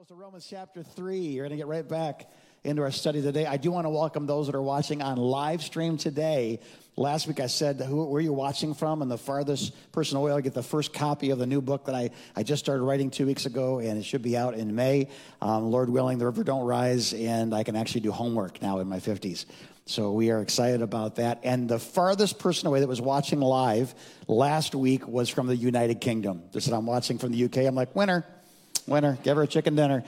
Bibles to Romans chapter 3. You're going to get right back into our study today. I do want to welcome those that are watching on live stream today. Last week I said who, where you're watching from, and the farthest person away will get the first copy of the new book that I, I just started writing two weeks ago, and it should be out in May. Um, Lord willing, the river don't rise, and I can actually do homework now in my 50s. So we are excited about that. And the farthest person away that was watching live last week was from the United Kingdom. They said, I'm watching from the UK. I'm like, winner winner, give her a chicken dinner.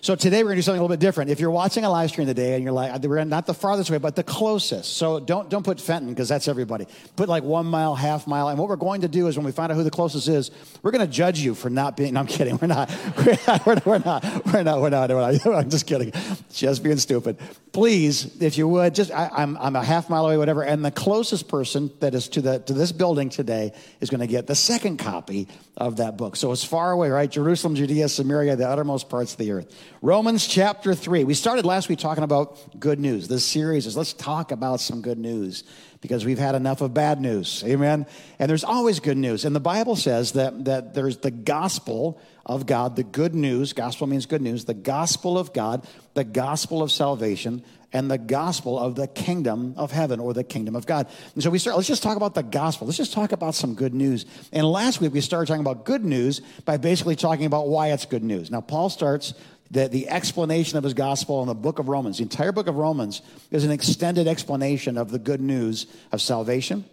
So today we're going to do something a little bit different. If you're watching a live stream today and you're like, we're not the farthest away, but the closest. So don't, don't put Fenton because that's everybody. Put like one mile, half mile. And what we're going to do is when we find out who the closest is, we're going to judge you for not being, no, I'm kidding. We're not. We're not. We're not. We're not. We're not. We're not, we're not I'm just kidding. Just being stupid. Please, if you would, just, I, I'm, I'm a half mile away, whatever. And the closest person that is to the, to this building today is going to get the second copy of that book. So it's far away, right? Jerusalem, Judea, Samaria, the uttermost parts of the earth. Romans chapter 3. We started last week talking about good news. This series is let's talk about some good news because we've had enough of bad news. Amen. And there's always good news. And the Bible says that, that there's the gospel of God, the good news. Gospel means good news. The gospel of God, the gospel of salvation, and the gospel of the kingdom of heaven or the kingdom of God. And so we start, let's just talk about the gospel. Let's just talk about some good news. And last week we started talking about good news by basically talking about why it's good news. Now, Paul starts the, the explanation of his gospel in the book of Romans. The entire book of Romans is an extended explanation of the good news of salvation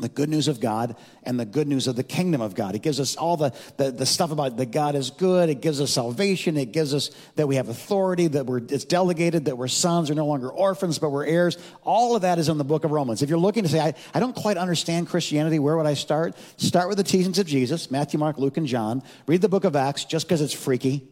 the good news of God and the good news of the kingdom of God. It gives us all the, the, the, stuff about that God is good. It gives us salvation. It gives us that we have authority, that we're, it's delegated, that we're sons, we're no longer orphans, but we're heirs. All of that is in the book of Romans. If you're looking to say, I, I don't quite understand Christianity, where would I start? Start with the teachings of Jesus, Matthew, Mark, Luke, and John. Read the book of Acts just because it's freaky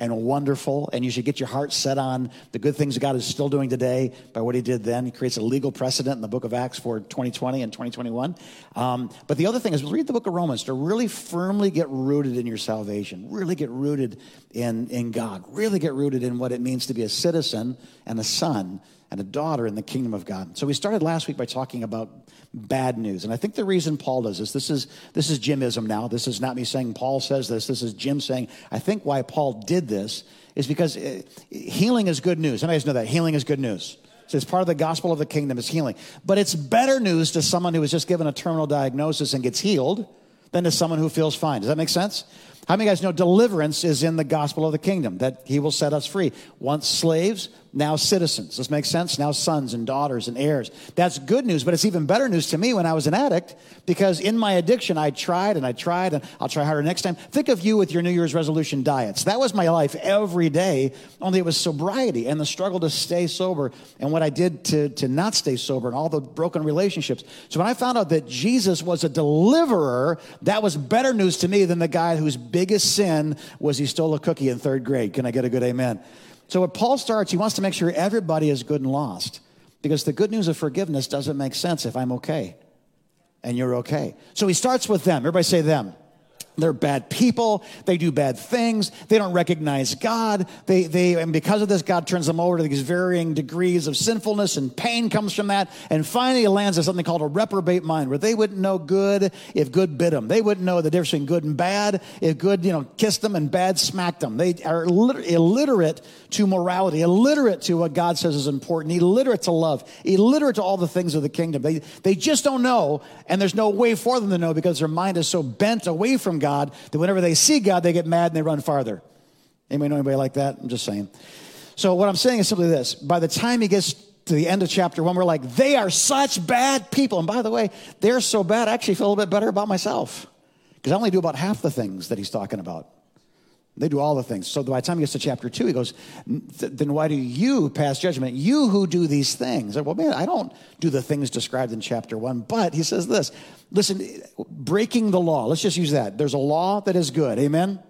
and wonderful, and you should get your heart set on the good things God is still doing today by what He did then. He creates a legal precedent in the book of Acts for 2020 and 2021. Um, but the other thing is, read the book of Romans to really firmly get rooted in your salvation, really get rooted in, in God, really get rooted in what it means to be a citizen and a son and a daughter in the kingdom of God. So we started last week by talking about bad news. And I think the reason Paul does this, this is this is Jimism now. This is not me saying Paul says this. This is Jim saying, I think why Paul did this is because uh, healing is good news. Anybody know that? Healing is good news. So it's part of the gospel of the kingdom is healing. But it's better news to someone who was just given a terminal diagnosis and gets healed than to someone who feels fine. Does that make sense? How many guys know deliverance is in the gospel of the kingdom, that he will set us free? Once slaves, now citizens. This makes sense? Now sons and daughters and heirs. That's good news, but it's even better news to me when I was an addict because in my addiction, I tried and I tried and I'll try harder next time. Think of you with your New Year's resolution diets. That was my life every day, only it was sobriety and the struggle to stay sober and what I did to, to not stay sober and all the broken relationships. So when I found out that Jesus was a deliverer, that was better news to me than the guy whose biggest sin was he stole a cookie in third grade. Can I get a good amen? So, what Paul starts, he wants to make sure everybody is good and lost because the good news of forgiveness doesn't make sense if I'm okay and you're okay. So, he starts with them. Everybody say them. They're bad people. They do bad things. They don't recognize God. They, they, and because of this, God turns them over to these varying degrees of sinfulness and pain comes from that. And finally, it lands on something called a reprobate mind, where they wouldn't know good if good bit them. They wouldn't know the difference between good and bad if good, you know, kissed them and bad smacked them. They are illiterate to morality, illiterate to what God says is important, illiterate to love, illiterate to all the things of the kingdom. They, they just don't know, and there's no way for them to know because their mind is so bent away from God that whenever they see God, they get mad and they run farther. Anybody know anybody like that? I'm just saying. So what I'm saying is simply this. By the time he gets to the end of chapter one, we're like, they are such bad people. And by the way, they're so bad, I actually feel a little bit better about myself. Because I only do about half the things that he's talking about. They do all the things. So by the time he gets to chapter two, he goes, Then why do you pass judgment? You who do these things. well, man, I don't do the things described in chapter one. But he says this listen, breaking the law. Let's just use that. There's a law that is good. Amen?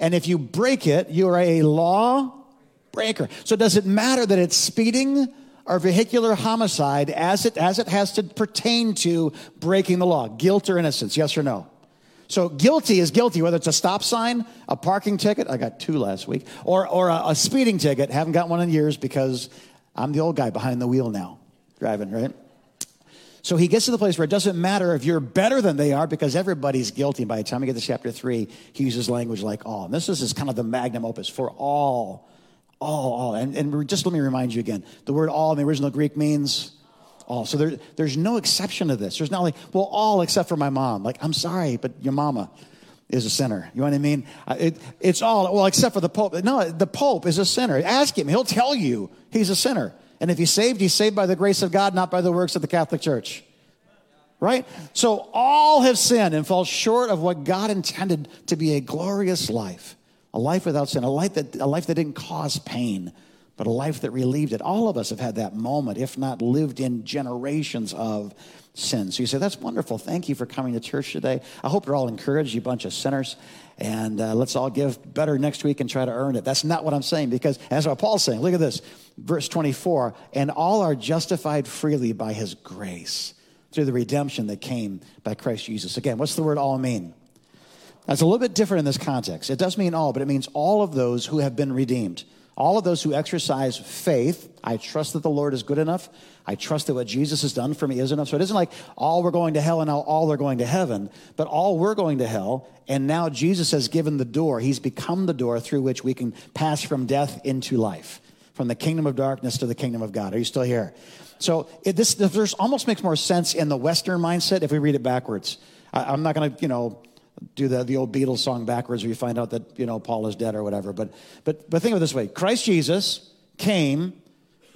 And if you break it, you are a law breaker. So does it matter that it's speeding? or vehicular homicide as it, as it has to pertain to breaking the law, guilt or innocence, yes or no? So guilty is guilty, whether it's a stop sign, a parking ticket, I got two last week, or, or a, a speeding ticket. Haven't got one in years because I'm the old guy behind the wheel now, driving, right? So he gets to the place where it doesn't matter if you're better than they are because everybody's guilty. By the time we get to chapter three, he uses language like all. And this is kind of the magnum opus for all, all, all. And, and just let me remind you again the word all in the original Greek means all. So there, there's no exception to this. There's not like, well, all except for my mom. Like, I'm sorry, but your mama is a sinner. You know what I mean? It, it's all, well, except for the Pope. No, the Pope is a sinner. Ask him, he'll tell you he's a sinner. And if he's saved, he's saved by the grace of God, not by the works of the Catholic Church. Right? So all have sinned and fall short of what God intended to be a glorious life. A life without sin, a life that, a life that didn't cause pain, but a life that relieved it. All of us have had that moment, if not lived in generations of sin. So you say, That's wonderful. Thank you for coming to church today. I hope you're all encouraged, you bunch of sinners. And uh, let's all give better next week and try to earn it. That's not what I'm saying because that's what Paul's saying. Look at this, verse 24. And all are justified freely by his grace through the redemption that came by Christ Jesus. Again, what's the word all mean? That's a little bit different in this context. It does mean all, but it means all of those who have been redeemed. All of those who exercise faith, I trust that the Lord is good enough. I trust that what Jesus has done for me is enough. So it isn't like all we're going to hell and now all are going to heaven, but all we're going to hell. And now Jesus has given the door. He's become the door through which we can pass from death into life, from the kingdom of darkness to the kingdom of God. Are you still here? So it, this, this verse almost makes more sense in the Western mindset if we read it backwards. I, I'm not going to, you know, do the, the old Beatles song backwards where you find out that, you know, Paul is dead or whatever. But, but, but think of it this way Christ Jesus came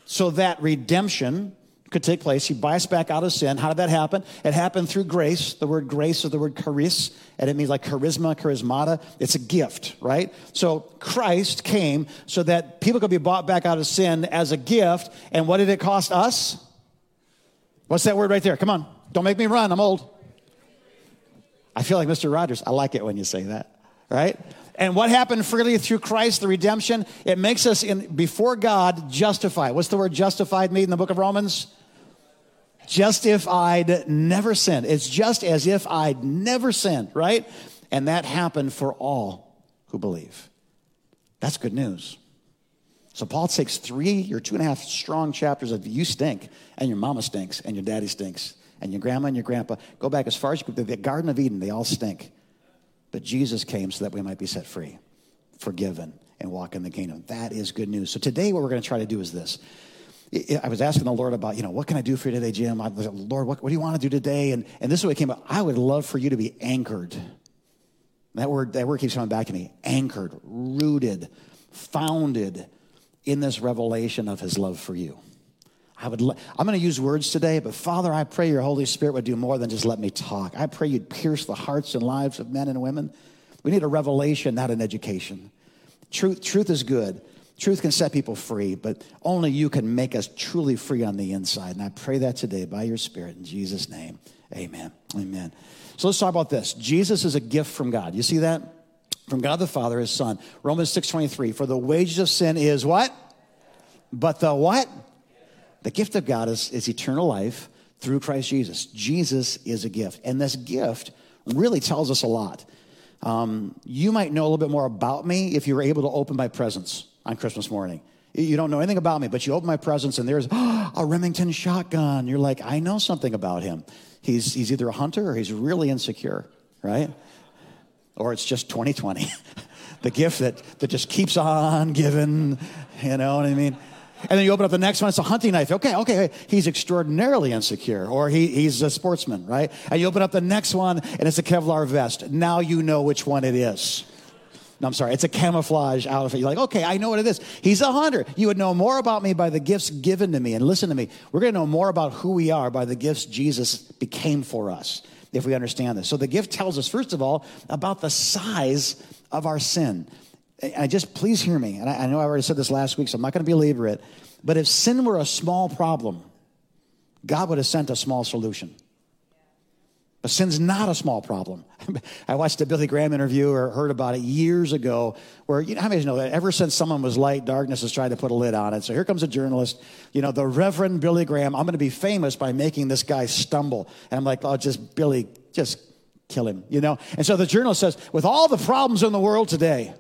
so that redemption could take place. He buys us back out of sin. How did that happen? It happened through grace. The word grace is the word charis, and it means like charisma, charismata. It's a gift, right? So Christ came so that people could be bought back out of sin as a gift. And what did it cost us? What's that word right there? Come on. Don't make me run. I'm old. I feel like Mr. Rogers. I like it when you say that, right? And what happened freely through Christ, the redemption, it makes us in before God justified. What's the word justified mean in the book of Romans? Just if I'd never sinned. It's just as if I'd never sinned, right? And that happened for all who believe. That's good news. So Paul takes three or two and a half strong chapters of you stink, and your mama stinks, and your daddy stinks and your grandma and your grandpa. Go back as far as you can. The Garden of Eden, they all stink. But Jesus came so that we might be set free, forgiven, and walk in the kingdom. That is good news. So today, what we're going to try to do is this. I was asking the Lord about, you know, what can I do for you today, Jim? I was like, Lord, what, what do you want to do today? And, and this is what came up. I would love for you to be anchored. That word, that word keeps coming back to me. Anchored, rooted, founded in this revelation of his love for you. I would, I'm going to use words today, but Father, I pray your Holy Spirit would do more than just let me talk. I pray you'd pierce the hearts and lives of men and women. We need a revelation, not an education. Truth, truth is good. Truth can set people free, but only you can make us truly free on the inside. And I pray that today by your Spirit in Jesus' name. Amen. Amen. So let's talk about this. Jesus is a gift from God. You see that? From God the Father, his Son. Romans 6:23. For the wages of sin is what? But the what? The gift of God is, is eternal life through Christ Jesus. Jesus is a gift. And this gift really tells us a lot. Um, you might know a little bit more about me if you were able to open my presents on Christmas morning. You don't know anything about me, but you open my presents and there's oh, a Remington shotgun. You're like, I know something about him. He's, he's either a hunter or he's really insecure, right? Or it's just 2020, the gift that, that just keeps on giving, you know what I mean? And then you open up the next one, it's a hunting knife. Okay, okay, he's extraordinarily insecure, or he, he's a sportsman, right? And you open up the next one, and it's a Kevlar vest. Now you know which one it is. No, I'm sorry, it's a camouflage outfit. You're like, okay, I know what it is. He's a hunter. You would know more about me by the gifts given to me. And listen to me, we're going to know more about who we are by the gifts Jesus became for us if we understand this. So the gift tells us, first of all, about the size of our sin. I just please hear me. And I, I know I already said this last week, so I'm not going to belabor it. But if sin were a small problem, God would have sent a small solution. But sin's not a small problem. I watched a Billy Graham interview or heard about it years ago where, you know, how many know that ever since someone was light, darkness has tried to put a lid on it. So here comes a journalist, you know, the Reverend Billy Graham. I'm going to be famous by making this guy stumble. And I'm like, oh, just Billy, just kill him, you know? And so the journalist says, with all the problems in the world today,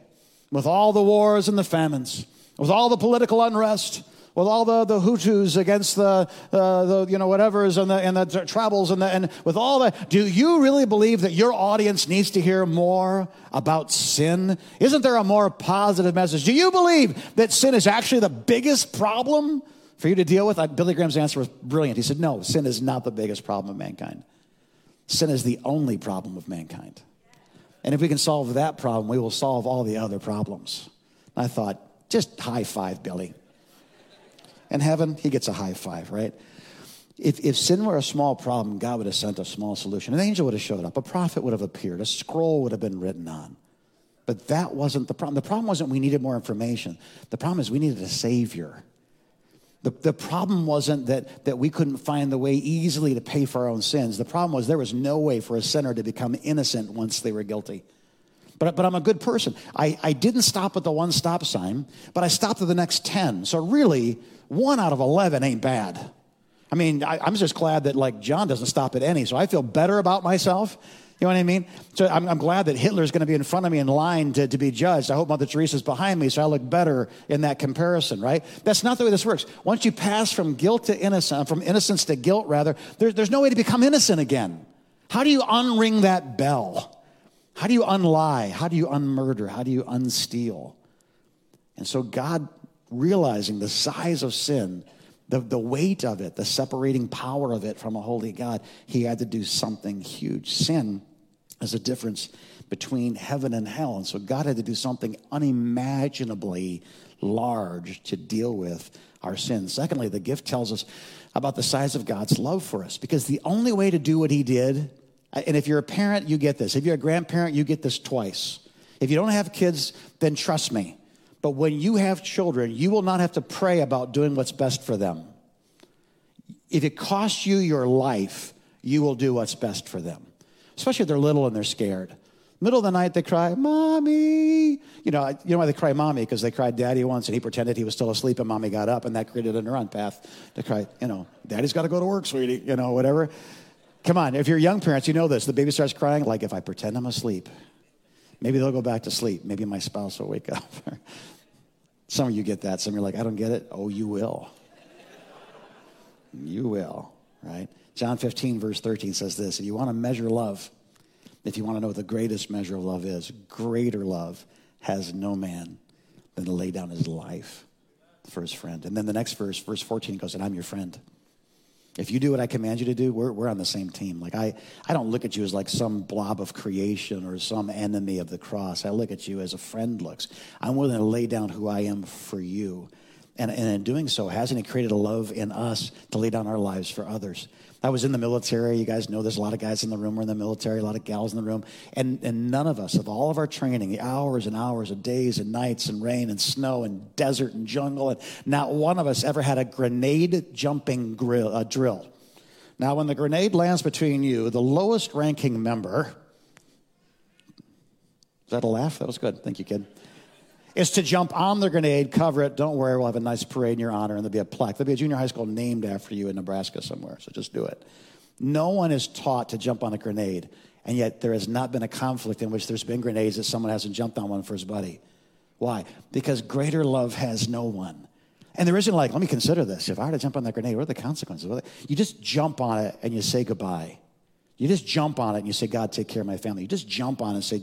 with all the wars and the famines, with all the political unrest, with all the, the Hutus against the, uh, the you know, whatever's and the, and the troubles and, the, and with all that, do you really believe that your audience needs to hear more about sin? Isn't there a more positive message? Do you believe that sin is actually the biggest problem for you to deal with? Billy Graham's answer was brilliant. He said, no, sin is not the biggest problem of mankind. Sin is the only problem of mankind. And if we can solve that problem, we will solve all the other problems. I thought, just high five, Billy. In heaven, he gets a high five, right? If, if sin were a small problem, God would have sent a small solution. An angel would have showed up, a prophet would have appeared, a scroll would have been written on. But that wasn't the problem. The problem wasn't we needed more information. The problem is we needed a savior. The, the problem wasn't that, that we couldn't find the way easily to pay for our own sins. The problem was there was no way for a sinner to become innocent once they were guilty. But, but I'm a good person. I, I didn't stop at the one stop sign, but I stopped at the next 10. So really, one out of 11 ain't bad. I mean, I, I'm just glad that like John doesn't stop at any. So I feel better about myself. You know what I mean? So I'm, I'm glad that Hitler's going to be in front of me in line to, to be judged. I hope Mother Teresa's behind me so I look better in that comparison, right? That's not the way this works. Once you pass from guilt to innocence, from innocence to guilt, rather, there, there's no way to become innocent again. How do you unring that bell? How do you unlie? How do you unmurder? How do you unsteal? And so God, realizing the size of sin, the, the weight of it, the separating power of it from a holy God, he had to do something huge. Sin is a difference between heaven and hell. And so God had to do something unimaginably large to deal with our sins. Secondly, the gift tells us about the size of God's love for us because the only way to do what he did and if you're a parent, you get this. If you're a grandparent, you get this twice. If you don't have kids, then trust me. But when you have children, you will not have to pray about doing what's best for them. If it costs you your life, you will do what's best for them, especially if they're little and they're scared. Middle of the night, they cry, Mommy. You know, you know why they cry mommy? Because they cried daddy once and he pretended he was still asleep and mommy got up and that created a neuron path to cry, you know, daddy's got to go to work, sweetie, you know, whatever. Come on, if you're young parents, you know this. The baby starts crying, like if I pretend I'm asleep, maybe they'll go back to sleep. Maybe my spouse will wake up. Some of you get that. Some of you are like, I don't get it. Oh, you will. you will, right? John 15, verse 13 says this If you want to measure love, if you want to know what the greatest measure of love is, greater love has no man than to lay down his life for his friend. And then the next verse, verse 14 goes, And I'm your friend. If you do what I command you to do, we're, we're on the same team. Like I, I don't look at you as like some blob of creation or some enemy of the cross. I look at you as a friend looks. I'm willing to lay down who I am for you. And, and in doing so, hasn't he created a love in us to lay down our lives for others? I was in the military. You guys know there's a lot of guys in the room were in the military, a lot of gals in the room. And, and none of us, of all of our training, the hours and hours of days and nights and rain and snow and desert and jungle, and not one of us ever had a grenade jumping grill, uh, drill. Now, when the grenade lands between you, the lowest ranking member, is that a laugh? That was good. Thank you, kid is to jump on the grenade, cover it. Don't worry, we'll have a nice parade in your honor, and there'll be a plaque. There'll be a junior high school named after you in Nebraska somewhere, so just do it. No one is taught to jump on a grenade, and yet there has not been a conflict in which there's been grenades that someone hasn't jumped on one for his buddy. Why? Because greater love has no one. And there isn't like, let me consider this. If I were to jump on that grenade, what are the consequences? You just jump on it and you say goodbye. You just jump on it and you say, God, take care of my family. You just jump on it and say,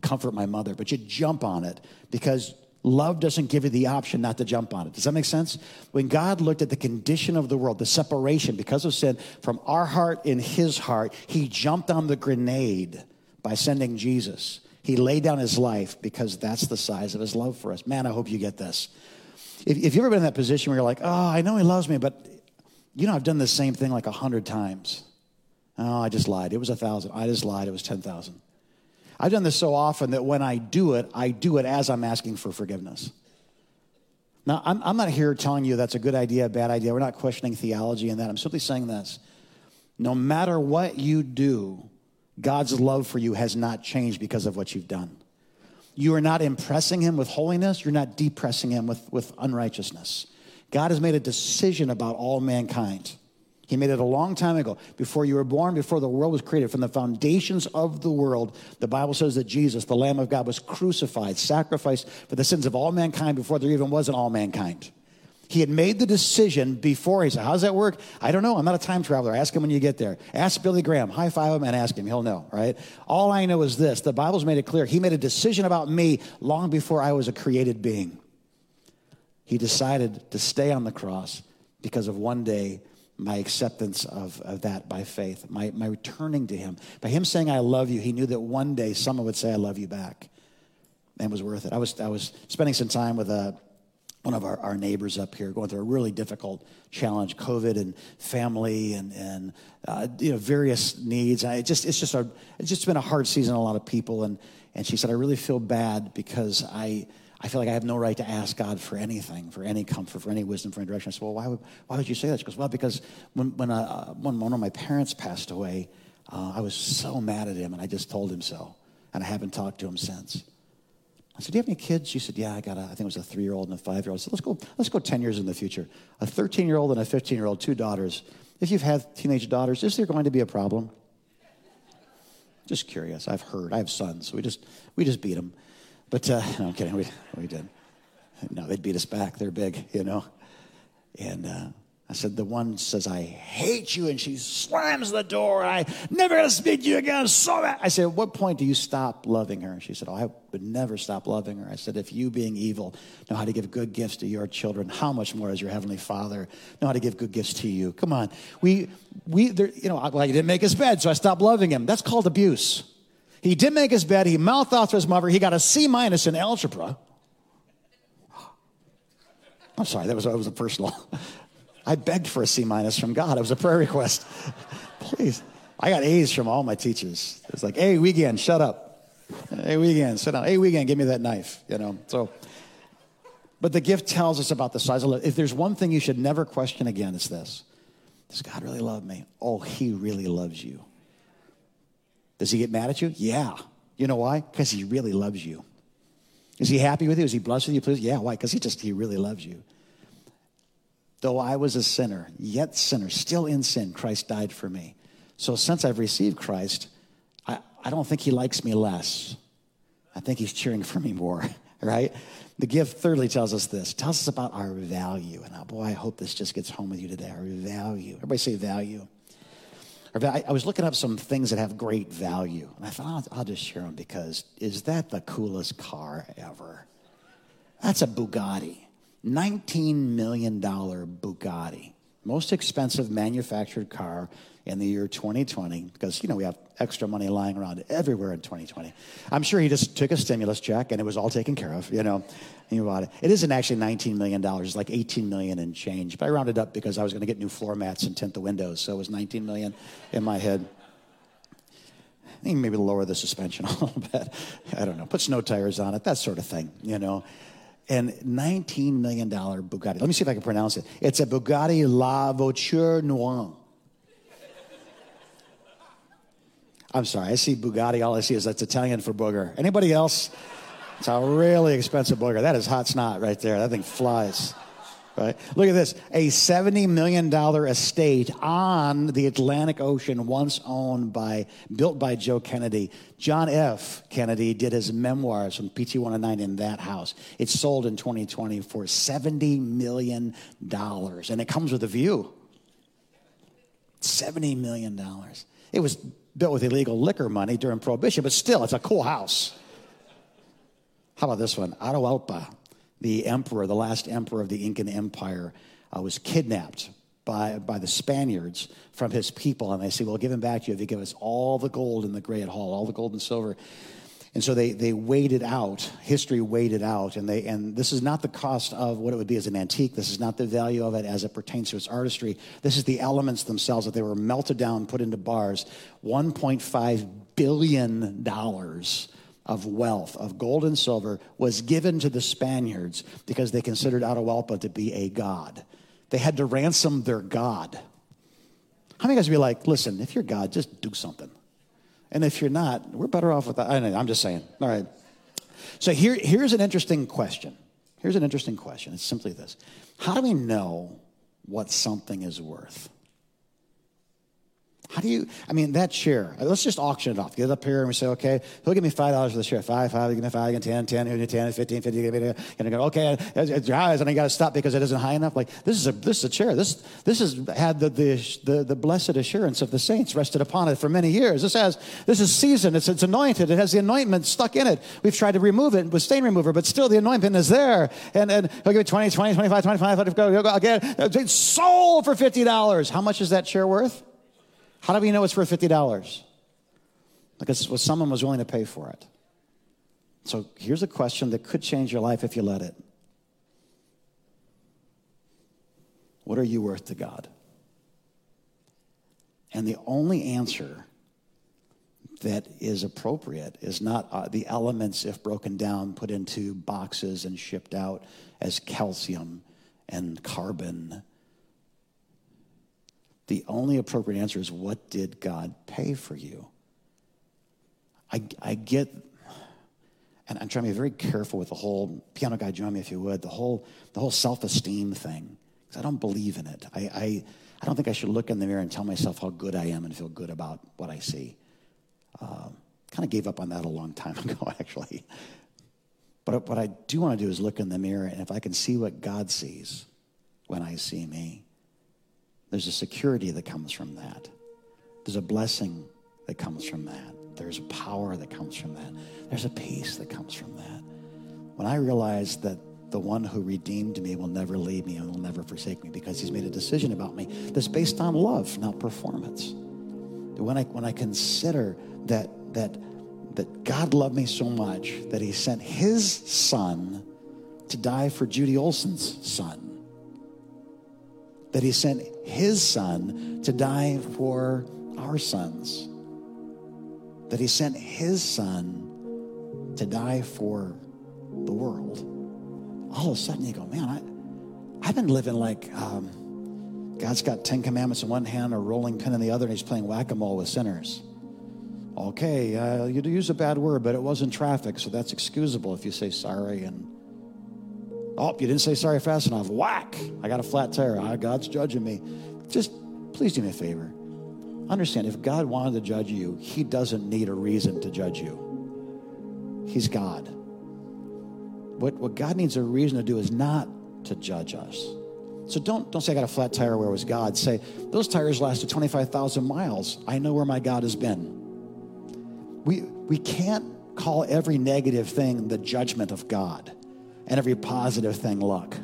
comfort my mother. But you jump on it because love doesn't give you the option not to jump on it. Does that make sense? When God looked at the condition of the world, the separation because of sin from our heart in his heart, he jumped on the grenade by sending Jesus. He laid down his life because that's the size of his love for us. Man, I hope you get this. If, if you've ever been in that position where you're like, oh, I know he loves me, but you know, I've done the same thing like a hundred times. Oh, I just lied. It was a thousand. I just lied. It was 10,000. I've done this so often that when I do it, I do it as I'm asking for forgiveness. Now, I'm, I'm not here telling you that's a good idea, a bad idea. We're not questioning theology and that. I'm simply saying this. No matter what you do, God's love for you has not changed because of what you've done. You are not impressing him with holiness, you're not depressing him with, with unrighteousness. God has made a decision about all mankind. He made it a long time ago. Before you were born, before the world was created, from the foundations of the world, the Bible says that Jesus, the Lamb of God, was crucified, sacrificed for the sins of all mankind before there even was an all mankind. He had made the decision before. He said, How does that work? I don't know. I'm not a time traveler. Ask him when you get there. Ask Billy Graham. High five him and ask him. He'll know, right? All I know is this the Bible's made it clear. He made a decision about me long before I was a created being. He decided to stay on the cross because of one day my acceptance of, of that by faith, my, my returning to him. By him saying, I love you, he knew that one day someone would say, I love you back. And it was worth it. I was, I was spending some time with a, one of our, our neighbors up here going through a really difficult challenge covid and family and, and uh, you know various needs it just it's just a it's just been a hard season on a lot of people and and she said i really feel bad because i I feel like I have no right to ask God for anything, for any comfort, for any wisdom, for any direction. I said, Well, why would, why would you say that? She goes, Well, because when, when, uh, when one of my parents passed away, uh, I was so mad at him, and I just told him so. And I haven't talked to him since. I said, Do you have any kids? She said, Yeah, I got a, I think it was a three year old and a five year old. I said, Let's go, let's go 10 years in the future. A 13 year old and a 15 year old, two daughters. If you've had teenage daughters, is there going to be a problem? Just curious. I've heard. I have sons. So we just, we just beat them. But uh, no, I'm kidding. We, we did. No, they'd beat us back. They're big, you know. And uh, I said, the one says, I hate you. And she slams the door. I never going to speak to you again. So I said, at what point do you stop loving her? And she said, oh, I would never stop loving her. I said, if you being evil know how to give good gifts to your children, how much more does your heavenly father know how to give good gifts to you? Come on. We, we, there, you know, well, he didn't make his bed, so I stopped loving him. That's called abuse. He did make his bed. He mouthed off to his mother. He got a C minus in algebra. I'm sorry, that was, that was a personal. I begged for a C minus from God. It was a prayer request. Please. I got A's from all my teachers. It was like, hey, Wiegand, shut up. Hey, Wiegand, sit down. Hey, Wiegand, give me that knife, you know. So, but the gift tells us about the size of love. If there's one thing you should never question again, it's this. Does God really love me? Oh, he really loves you. Does he get mad at you? Yeah. You know why? Because he really loves you. Is he happy with you? Is he blessed with you? Please? Yeah. Why? Because he just, he really loves you. Though I was a sinner, yet sinner, still in sin, Christ died for me. So since I've received Christ, I, I don't think he likes me less. I think he's cheering for me more, right? The gift thirdly tells us this, tells us about our value. And oh, boy, I hope this just gets home with you today. Our value. Everybody say value. I was looking up some things that have great value. And I thought, I'll, I'll just share them because is that the coolest car ever? That's a Bugatti. $19 million Bugatti. Most expensive manufactured car in the year 2020 because, you know, we have extra money lying around everywhere in 2020. I'm sure he just took a stimulus check and it was all taken care of, you know. Bought it. It isn't actually $19 million. It's like 18 million and change. But I rounded up because I was going to get new floor mats and tint the windows. So it was 19 million in my head. I think maybe lower the suspension a little bit. I don't know. Put snow tires on it, that sort of thing, you know. And $19 million Bugatti. Let me see if I can pronounce it. It's a Bugatti La Voiture Noire. I'm sorry, I see Bugatti. All I see is that's Italian for booger. Anybody else? It's a really expensive booger. That is hot snot right there. That thing flies. Right? Look at this a $70 million estate on the Atlantic Ocean, once owned by, built by Joe Kennedy. John F. Kennedy did his memoirs from PT 109 in that house. It sold in 2020 for $70 million, and it comes with a view. $70 million. It was built with illegal liquor money during Prohibition, but still, it's a cool house. How about this one? Atahualpa, the emperor, the last emperor of the Incan Empire, uh, was kidnapped by, by the Spaniards from his people. And they say, We'll give him back to you if you give us all the gold in the Great Hall, all the gold and silver. And so they, they waited out, history waited out, and, they, and this is not the cost of what it would be as an antique. This is not the value of it as it pertains to its artistry. This is the elements themselves that they were melted down, put into bars. $1.5 billion of wealth, of gold and silver, was given to the Spaniards because they considered Atahualpa to be a god. They had to ransom their god. How many guys would be like, listen, if you're God, just do something? And if you're not, we're better off with that. I'm just saying. All right. So here, here's an interesting question. Here's an interesting question. It's simply this How do we know what something is worth? How do you, I mean, that chair, let's just auction it off. Get up here and we say, okay, he'll give me $5 for the chair. Five, five, give me five, give me 10, 10, give me 10, 15, 50, give me, and I go, okay, it's high, and I got to stop because it isn't high enough. Like, this is a, this is a chair. This, this has had the, the, the, the blessed assurance of the saints rested upon it for many years. This has, this is seasoned. It's, it's anointed. It has the anointment stuck in it. We've tried to remove it with stain remover, but still the anointment is there. And, and he'll give me 20, 20, 25, 25, go, go, again. It's sold for $50. How much is that chair worth? How do we know it's worth $50? Because well, someone was willing to pay for it. So here's a question that could change your life if you let it. What are you worth to God? And the only answer that is appropriate is not uh, the elements, if broken down, put into boxes and shipped out as calcium and carbon the only appropriate answer is what did God pay for you? I, I get, and I'm trying to be very careful with the whole piano guy, join me if you would, the whole, the whole self esteem thing, because I don't believe in it. I, I, I don't think I should look in the mirror and tell myself how good I am and feel good about what I see. Uh, kind of gave up on that a long time ago, actually. But what I do want to do is look in the mirror, and if I can see what God sees when I see me, there's a security that comes from that. There's a blessing that comes from that. There's a power that comes from that. There's a peace that comes from that. When I realize that the one who redeemed me will never leave me and will never forsake me because he's made a decision about me that's based on love, not performance. When I, when I consider that, that, that God loved me so much that he sent his son to die for Judy Olson's son, that he sent his son to die for our sons. That he sent his son to die for the world. All of a sudden you go, man, I, I've been living like um, God's got Ten Commandments in one hand, a rolling pin in the other, and he's playing whack a mole with sinners. Okay, uh, you use a bad word, but it wasn't traffic, so that's excusable if you say sorry and Oh, you didn't say sorry fast enough. Whack! I got a flat tire. God's judging me. Just please do me a favor. Understand, if God wanted to judge you, He doesn't need a reason to judge you. He's God. What, what God needs a reason to do is not to judge us. So don't, don't say, I got a flat tire, where was God? Say, those tires lasted 25,000 miles. I know where my God has been. We, we can't call every negative thing the judgment of God and every positive thing luck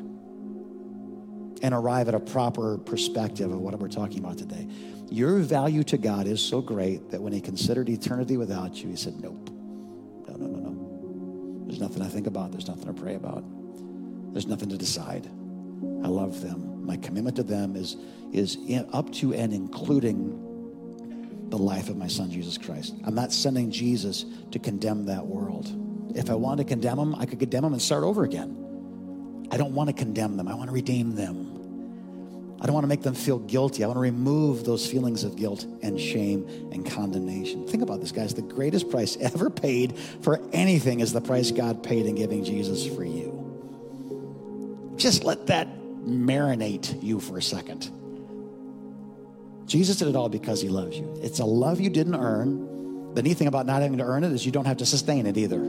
and arrive at a proper perspective of what we're talking about today. Your value to God is so great that when He considered eternity without you, He said, Nope. No, no, no, no. There's nothing I think about. There's nothing to pray about. There's nothing to decide. I love them. My commitment to them is, is up to and including the life of my son, Jesus Christ. I'm not sending Jesus to condemn that world. If I wanted to condemn them, I could condemn them and start over again. I don't want to condemn them. I want to redeem them. I don't want to make them feel guilty. I want to remove those feelings of guilt and shame and condemnation. Think about this, guys. The greatest price ever paid for anything is the price God paid in giving Jesus for you. Just let that marinate you for a second. Jesus did it all because he loves you. It's a love you didn't earn. The neat thing about not having to earn it is you don't have to sustain it either.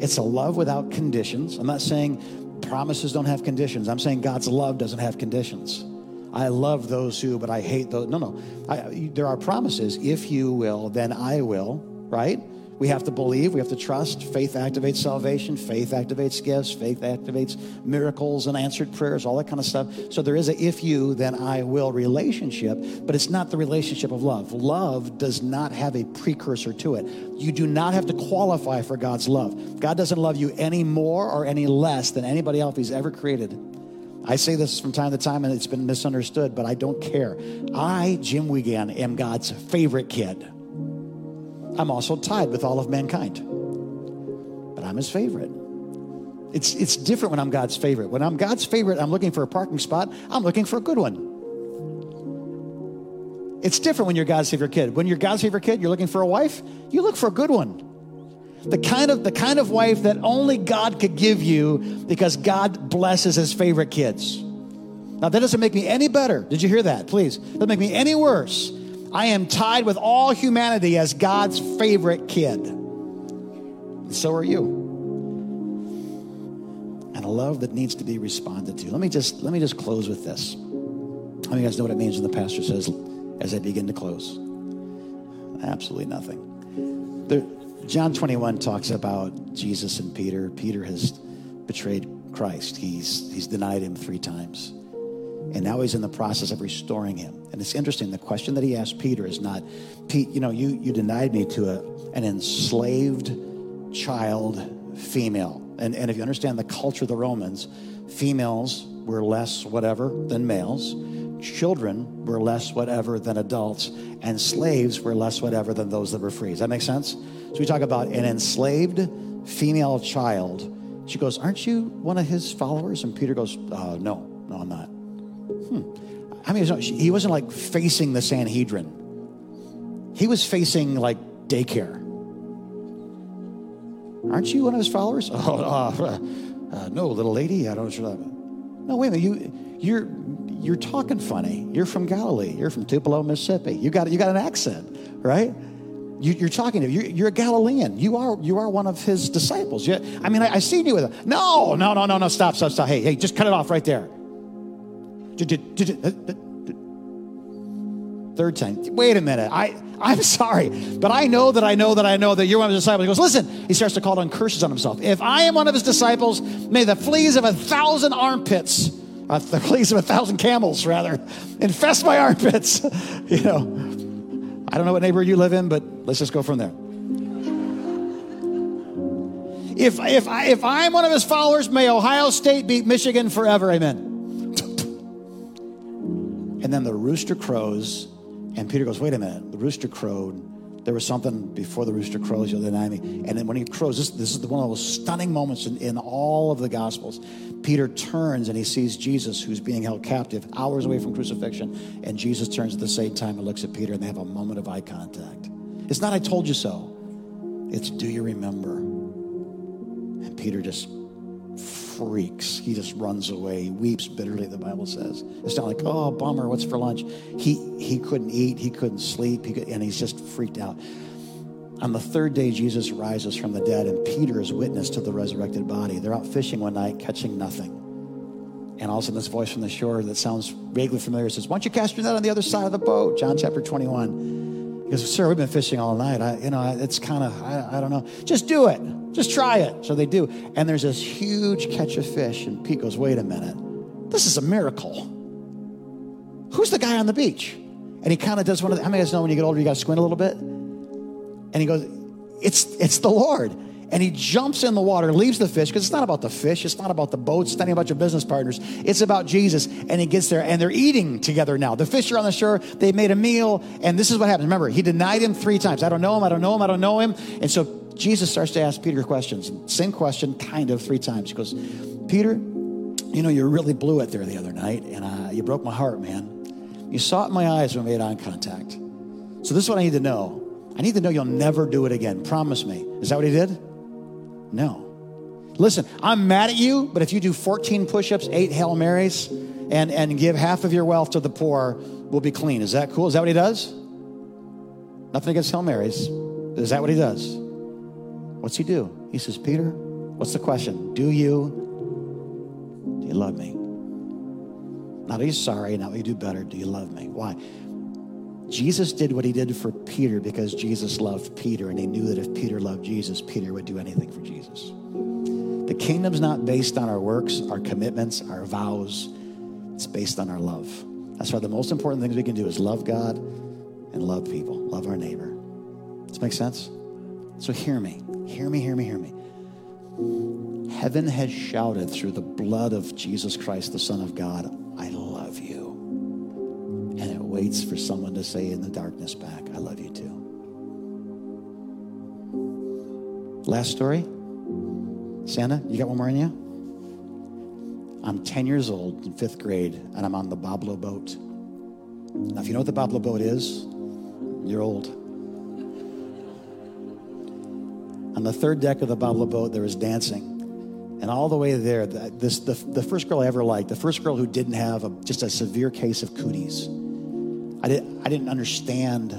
It's a love without conditions. I'm not saying promises don't have conditions. I'm saying God's love doesn't have conditions. I love those who, but I hate those. No, no. I, there are promises. If you will, then I will, right? We have to believe, we have to trust. Faith activates salvation, faith activates gifts, faith activates miracles and answered prayers, all that kind of stuff. So there is a if you, then I will relationship, but it's not the relationship of love. Love does not have a precursor to it. You do not have to qualify for God's love. God doesn't love you any more or any less than anybody else He's ever created. I say this from time to time and it's been misunderstood, but I don't care. I, Jim Wiegand, am God's favorite kid. I'm also tied with all of mankind. But I'm his favorite. It's, it's different when I'm God's favorite. When I'm God's favorite, I'm looking for a parking spot, I'm looking for a good one. It's different when you're God's favorite kid. When you're God's favorite kid, you're looking for a wife, you look for a good one. The kind of the kind of wife that only God could give you because God blesses his favorite kids. Now, that doesn't make me any better. Did you hear that? Please. Doesn't make me any worse. I am tied with all humanity as God's favorite kid. And so are you. And a love that needs to be responded to. Let me just let me just close with this. How many of you guys know what it means when the pastor says, as I begin to close? Absolutely nothing. There, John 21 talks about Jesus and Peter. Peter has betrayed Christ. He's he's denied him three times. And now he's in the process of restoring him. And it's interesting, the question that he asked Peter is not, Pete, you know, you, you denied me to a, an enslaved child female. And, and if you understand the culture of the Romans, females were less whatever than males, children were less whatever than adults, and slaves were less whatever than those that were free. Does that make sense? So we talk about an enslaved female child. She goes, Aren't you one of his followers? And Peter goes, uh, No, no, I'm not. Hmm. I mean, he wasn't like facing the Sanhedrin, he was facing like daycare. Aren't you one of his followers? Oh, uh, uh, no, little lady. I don't know. No, wait a minute. You, you're, you're talking funny. You're from Galilee. You're from Tupelo, Mississippi. You got, you got an accent, right? You, are talking to you're, you're, a Galilean. You are you are one of his disciples. You, I mean, I, I seen you with him. No, no, no, no, no. Stop, stop, stop. Hey, hey, just cut it off right there. Third time. Wait a minute. I, I'm sorry, but I know that I know that I know that you're one of his disciples. He goes, listen, he starts to call down curses on himself. If I am one of his disciples, may the fleas of a thousand armpits, uh, the fleas of a thousand camels, rather, infest my armpits. you know, I don't know what neighborhood you live in, but let's just go from there. If, if, I, if I'm one of his followers, may Ohio State beat Michigan forever. Amen. And then the rooster crows, and Peter goes, Wait a minute, the rooster crowed. There was something before the rooster crows, you'll deny me. And then when he crows, this, this is one of those stunning moments in, in all of the Gospels. Peter turns and he sees Jesus who's being held captive hours away from crucifixion. And Jesus turns at the same time and looks at Peter, and they have a moment of eye contact. It's not, I told you so. It's, do you remember? And Peter just freaks. He just runs away. He weeps bitterly, the Bible says. It's not like, oh, bummer, what's for lunch? He, he couldn't eat, he couldn't sleep, he could, and he's just freaked out. On the third day, Jesus rises from the dead, and Peter is witness to the resurrected body. They're out fishing one night, catching nothing. And all of a sudden, this voice from the shore that sounds vaguely familiar says, Why don't you cast your net on the other side of the boat? John chapter 21. He goes, Sir, we've been fishing all night. I, you know, it's kind of, I, I don't know. Just do it. Just try it. So they do. And there's this huge catch of fish. And Pete goes, Wait a minute. This is a miracle. Who's the guy on the beach? And he kind of does one of the, how many of you guys know when you get older, you got to squint a little bit? And he goes, It's, it's the Lord. And he jumps in the water, leaves the fish, because it's not about the fish, it's not about the boat, it's not about your business partners. It's about Jesus. And he gets there, and they're eating together now. The fish are on the shore, they made a meal, and this is what happens. Remember, he denied him three times. I don't know him, I don't know him, I don't know him. And so Jesus starts to ask Peter questions. Same question, kind of, three times. He goes, Peter, you know, you really blew it there the other night, and uh, you broke my heart, man. You saw it in my eyes when we made eye contact. So this is what I need to know. I need to know you'll never do it again. Promise me. Is that what he did? No. Listen, I'm mad at you, but if you do 14 push ups, eight Hail Marys, and, and give half of your wealth to the poor, we'll be clean. Is that cool? Is that what he does? Nothing against Hail Marys. Is that what he does? What's he do? He says, Peter, what's the question? Do you, do you love me? Not are you sorry, not will you do better. Do you love me? Why? Jesus did what he did for Peter because Jesus loved Peter, and he knew that if Peter loved Jesus, Peter would do anything for Jesus. The kingdom's not based on our works, our commitments, our vows. It's based on our love. That's why the most important things we can do is love God and love people, love our neighbor. Does this make sense? So hear me, hear me, hear me, hear me. Heaven has shouted through the blood of Jesus Christ, the Son of God, I love you waits for someone to say in the darkness back, I love you too. Last story. Santa, you got one more in you? I'm 10 years old in fifth grade, and I'm on the Boblo boat. Now, if you know what the Boblo boat is, you're old. On the third deck of the Boblo boat, there was dancing. And all the way there, the, this, the, the first girl I ever liked, the first girl who didn't have a, just a severe case of cooties. I, did, I didn't understand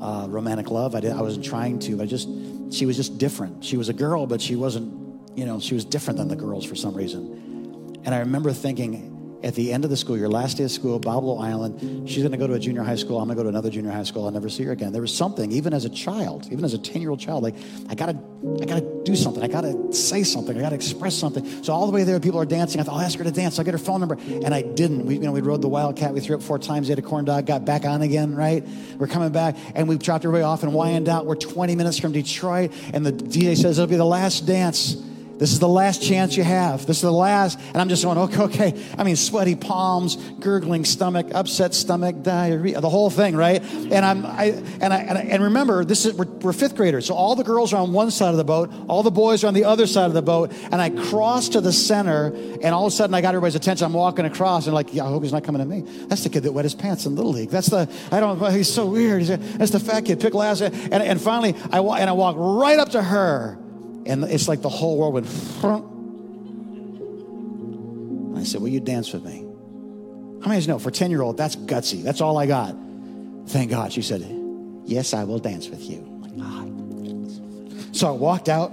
uh, romantic love. I, did, I wasn't trying to. I just, she was just different. She was a girl, but she wasn't, you know, she was different than the girls for some reason. And I remember thinking, at the end of the school year, last day of school, Boblo Island, she's going to go to a junior high school. I'm going to go to another junior high school. I'll never see her again. There was something, even as a child, even as a 10 year old child, like, I got to, I got to do something. I got to say something. I got to express something. So all the way there, people are dancing. I thought, I'll ask her to dance. I'll get her phone number. And I didn't. We, you know, we rode the Wildcat. We threw up four times. We ate a corn dog, got back on again, right? We're coming back. And we dropped everybody off in Wyandotte. We're 20 minutes from Detroit. And the DJ says, it'll be the last dance. This is the last chance you have. This is the last. And I'm just going, okay, okay. I mean, sweaty palms, gurgling stomach, upset stomach, diarrhea, the whole thing, right? And I'm, I, and I, and, I, and remember, this is, we're, we're fifth graders. So all the girls are on one side of the boat, all the boys are on the other side of the boat. And I cross to the center, and all of a sudden I got everybody's attention. I'm walking across, and like, yeah, I hope he's not coming to me. That's the kid that wet his pants in Little League. That's the, I don't, he's so weird. He's that's the fat kid, pickle ass. And, and finally, I, and I walk right up to her. And it's like the whole world went. I said, Will you dance with me? How many of you know for 10 year old, that's gutsy. That's all I got. Thank God. She said, Yes, I will dance with you. So I walked out.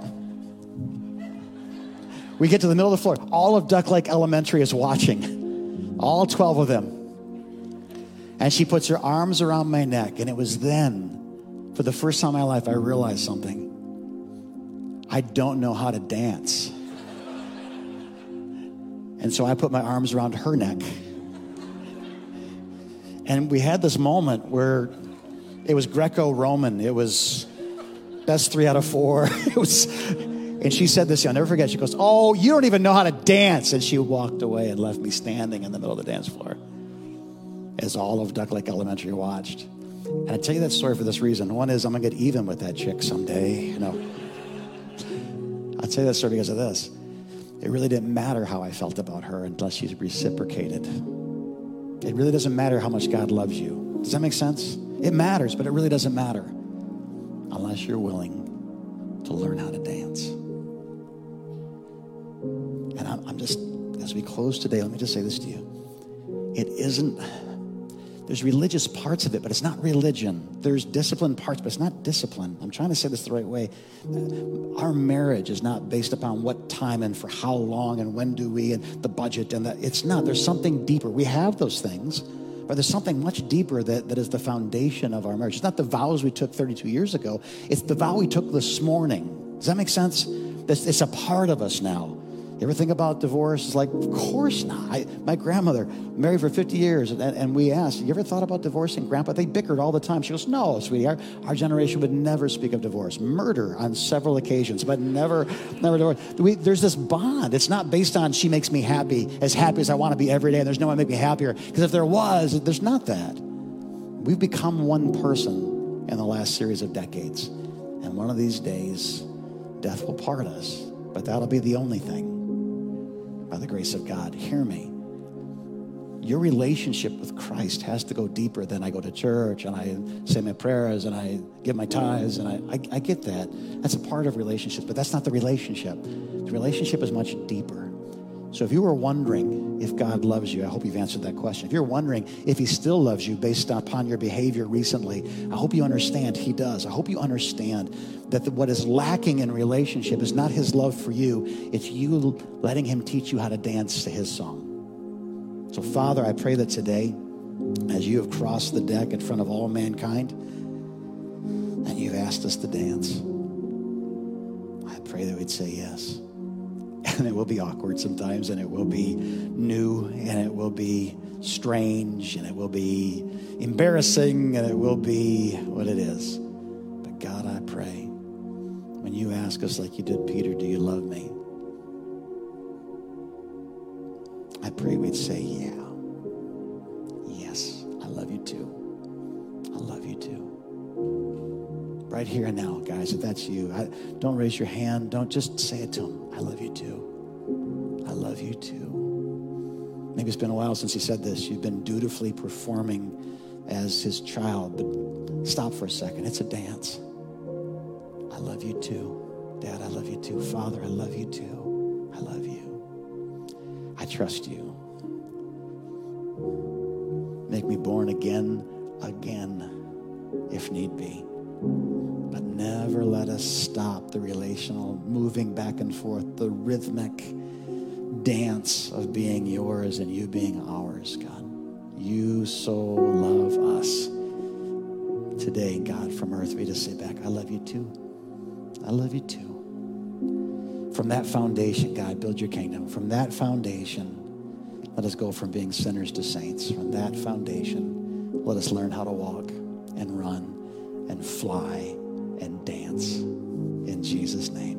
We get to the middle of the floor. All of Duck Lake Elementary is watching, all 12 of them. And she puts her arms around my neck. And it was then, for the first time in my life, I realized something. I don't know how to dance. And so I put my arms around her neck. And we had this moment where it was Greco Roman. It was best three out of four. it was, and she said this, I'll never forget. She goes, Oh, you don't even know how to dance. And she walked away and left me standing in the middle of the dance floor as all of Duck Lake Elementary watched. And I tell you that story for this reason. One is I'm gonna get even with that chick someday. You know. I tell you that story because of this. It really didn't matter how I felt about her unless she's reciprocated. It really doesn't matter how much God loves you. Does that make sense? It matters, but it really doesn't matter unless you're willing to learn how to dance. And I'm just, as we close today, let me just say this to you. It isn't there's religious parts of it, but it's not religion. There's discipline parts, but it's not discipline. I'm trying to say this the right way. Our marriage is not based upon what time and for how long and when do we and the budget and that. It's not. There's something deeper. We have those things, but there's something much deeper that, that is the foundation of our marriage. It's not the vows we took 32 years ago. It's the vow we took this morning. Does that make sense? It's a part of us now. You ever think about divorce? It's like, of course not. I, my grandmother, married for 50 years, and, and, we asked, You ever thought about divorcing grandpa? They bickered all the time. She goes, No, sweetie, our, our generation would never speak of divorce. Murder on several occasions, but never, never divorce. We, there's this bond. It's not based on she makes me happy, as happy as I want to be every day, and there's no one make me happier. Because if there was, there's not that. We've become one person in the last series of decades. And one of these days, death will part us, but that'll be the only thing by the grace of God. Hear me. Your relationship with Christ has to go deeper than I go to church and I say my prayers and I give my tithes and I, I, I get that. That's a part of relationship, but that's not the relationship. The relationship is much deeper. So if you were wondering if God loves you, I hope you've answered that question. If you're wondering if he still loves you based upon your behavior recently, I hope you understand he does. I hope you understand that what is lacking in relationship is not his love for you, it's you letting him teach you how to dance to his song. So, Father, I pray that today, as you have crossed the deck in front of all mankind, and you've asked us to dance, I pray that we'd say yes and it will be awkward sometimes, and it will be new, and it will be strange, and it will be embarrassing, and it will be what it is. But God, I pray, when you ask us, like you did Peter, do you love me? I pray we'd say, yeah. Yes, I love you too. I love you too. Right here and now, guys, if that's you, I, don't raise your hand. Don't just say it to him. I love you too. I love you too. Maybe it's been a while since he said this. You've been dutifully performing as his child, but stop for a second. It's a dance. I love you too. Dad, I love you too. Father, I love you too. I I love you. I trust you. Make me born again, again, if need be. But never let us stop the relational, moving back and forth, the rhythmic dance of being yours and you being ours, God. You so love us. Today, God, from earth, we just say back, I love you too. I love you too. From that foundation, God, build your kingdom. From that foundation, let us go from being sinners to saints. From that foundation, let us learn how to walk and run fly and dance. In Jesus' name.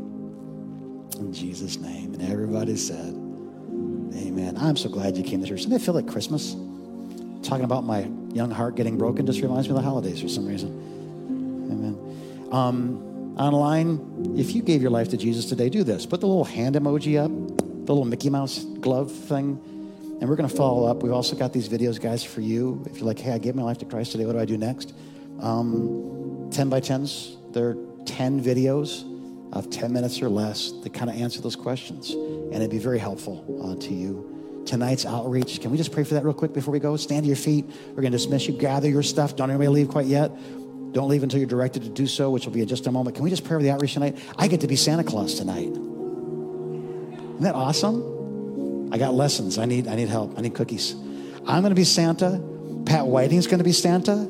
In Jesus' name. And everybody said, Amen. I'm so glad you came to church. Doesn't it feel like Christmas? Talking about my young heart getting broken just reminds me of the holidays for some reason. Amen. Um, online, if you gave your life to Jesus today, do this. Put the little hand emoji up, the little Mickey Mouse glove thing, and we're going to follow up. We've also got these videos, guys, for you. If you're like, hey, I gave my life to Christ today, what do I do next? Um, 10 by 10s, they're 10 videos of 10 minutes or less that kind of answer those questions. And it'd be very helpful uh, to you. Tonight's outreach, can we just pray for that real quick before we go? Stand to your feet. We're going to dismiss you. Gather your stuff. Don't anybody leave quite yet. Don't leave until you're directed to do so, which will be in just a moment. Can we just pray for the outreach tonight? I get to be Santa Claus tonight. Isn't that awesome? I got lessons. I need, I need help. I need cookies. I'm going to be Santa. Pat Whiting's going to be Santa.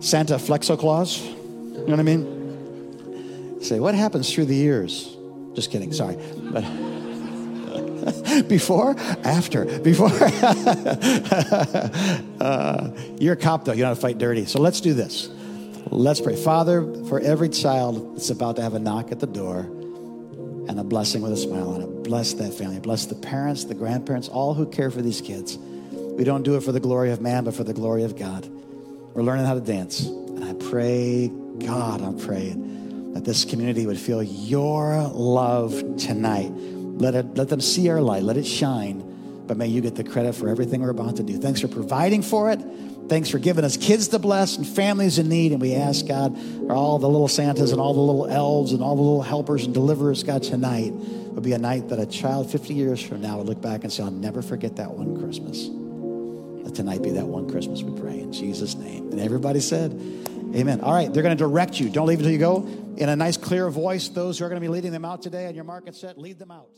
Santa Flexo Claus. You know what I mean? Say, what happens through the years? Just kidding. Sorry. But before, after, before. uh, you're a cop, though. You know how to fight dirty. So let's do this. Let's pray. Father, for every child that's about to have a knock at the door and a blessing with a smile on it, bless that family. Bless the parents, the grandparents, all who care for these kids. We don't do it for the glory of man, but for the glory of God. We're learning how to dance. And I pray, God, I'm praying that this community would feel your love tonight. Let, it, let them see our light, let it shine. But may you get the credit for everything we're about to do. Thanks for providing for it. Thanks for giving us kids to bless and families in need. And we ask, God, all the little Santas and all the little elves and all the little helpers and deliverers, God, tonight would be a night that a child 50 years from now would look back and say, I'll never forget that one Christmas. Let tonight be that one Christmas, we pray, in Jesus' name. And everybody said, Amen. All right, they're going to direct you. Don't leave until you go. In a nice, clear voice, those who are going to be leading them out today on your market set, lead them out.